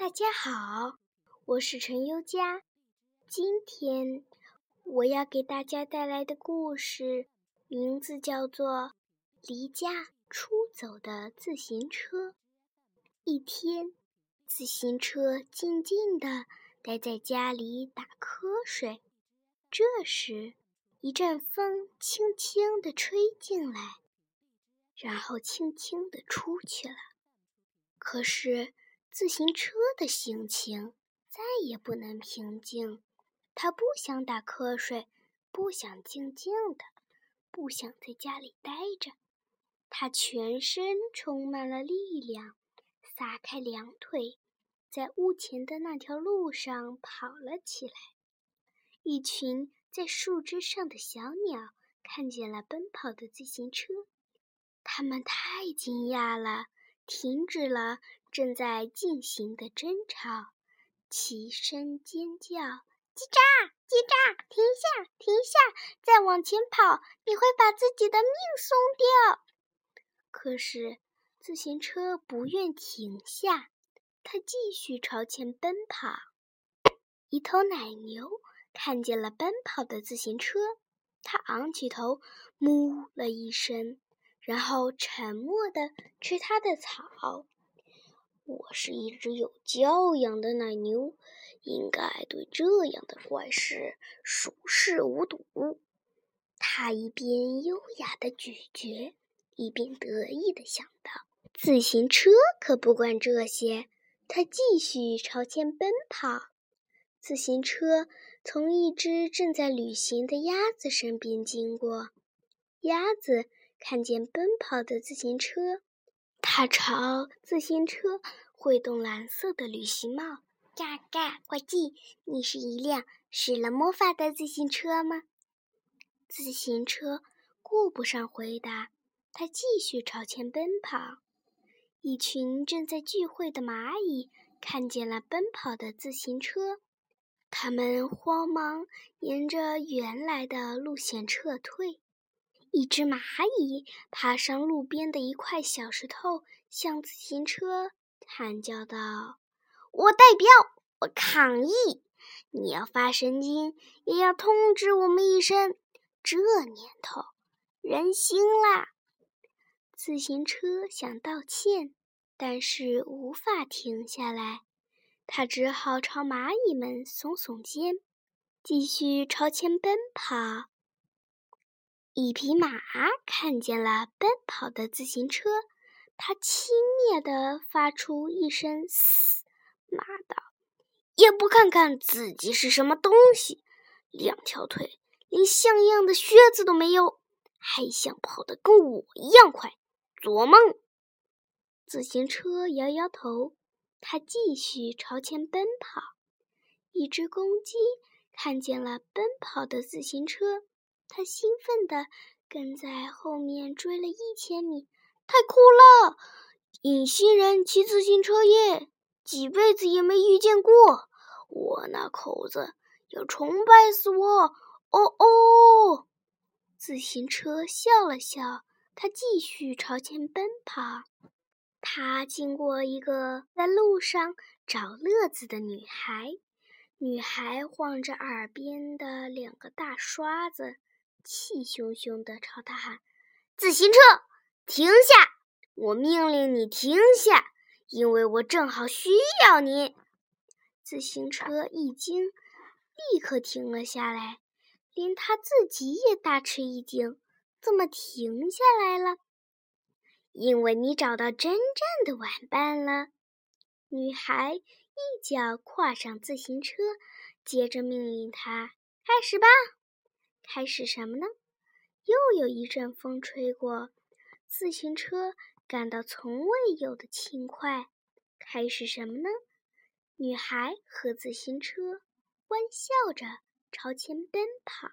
大家好，我是陈优佳。今天我要给大家带来的故事名字叫做《离家出走的自行车》。一天，自行车静静地待在家里打瞌睡。这时，一阵风轻轻地吹进来，然后轻轻地出去了。可是，自行车的心情再也不能平静，他不想打瞌睡，不想静静的，不想在家里待着。他全身充满了力量，撒开两腿，在屋前的那条路上跑了起来。一群在树枝上的小鸟看见了奔跑的自行车，它们太惊讶了，停止了。正在进行的争吵，齐声尖叫：“叽喳，叽喳，停下，停下！再往前跑，你会把自己的命送掉。”可是自行车不愿停下，它继续朝前奔跑。一头奶牛看见了奔跑的自行车，它昂起头，哞了一声，然后沉默地吃它的草。我是一只有教养的奶牛，应该对这样的怪事熟视无睹。他一边优雅地咀嚼，一边得意地想到：“自行车可不管这些。”他继续朝前奔跑。自行车从一只正在旅行的鸭子身边经过，鸭子看见奔跑的自行车。他朝自行车挥动蓝色的旅行帽，嘎嘎伙计！你是一辆使了魔法的自行车吗？自行车顾不上回答，它继续朝前奔跑。一群正在聚会的蚂蚁看见了奔跑的自行车，它们慌忙沿着原来的路线撤退。一只蚂蚁爬上路边的一块小石头，向自行车喊叫道：“我代表，我抗议！你要发神经，也要通知我们一声。这年头，人心啦！”自行车想道歉，但是无法停下来，他只好朝蚂蚁们耸耸肩，继续朝前奔跑。一匹马看见了奔跑的自行车，它轻蔑地发出一声“嘶”，骂道：“也不看看自己是什么东西，两条腿，连像样的靴子都没有，还想跑得跟我一样快？做梦！”自行车摇摇头，它继续朝前奔跑。一只公鸡看见了奔跑的自行车。他兴奋地跟在后面追了一千米，太酷了！隐形人骑自行车耶，几辈子也没遇见过。我那口子要崇拜死我！哦哦！自行车笑了笑，他继续朝前奔跑。他经过一个在路上找乐子的女孩，女孩晃着耳边的两个大刷子。气汹汹地朝他喊：“自行车，停下！我命令你停下，因为我正好需要你。”自行车一惊，立刻停了下来，连他自己也大吃一惊：“怎么停下来了？”“因为你找到真正的玩伴了。”女孩一脚跨上自行车，接着命令他：“开始吧。”开始什么呢？又有一阵风吹过，自行车感到从未有的轻快。开始什么呢？女孩和自行车欢笑着朝前奔跑。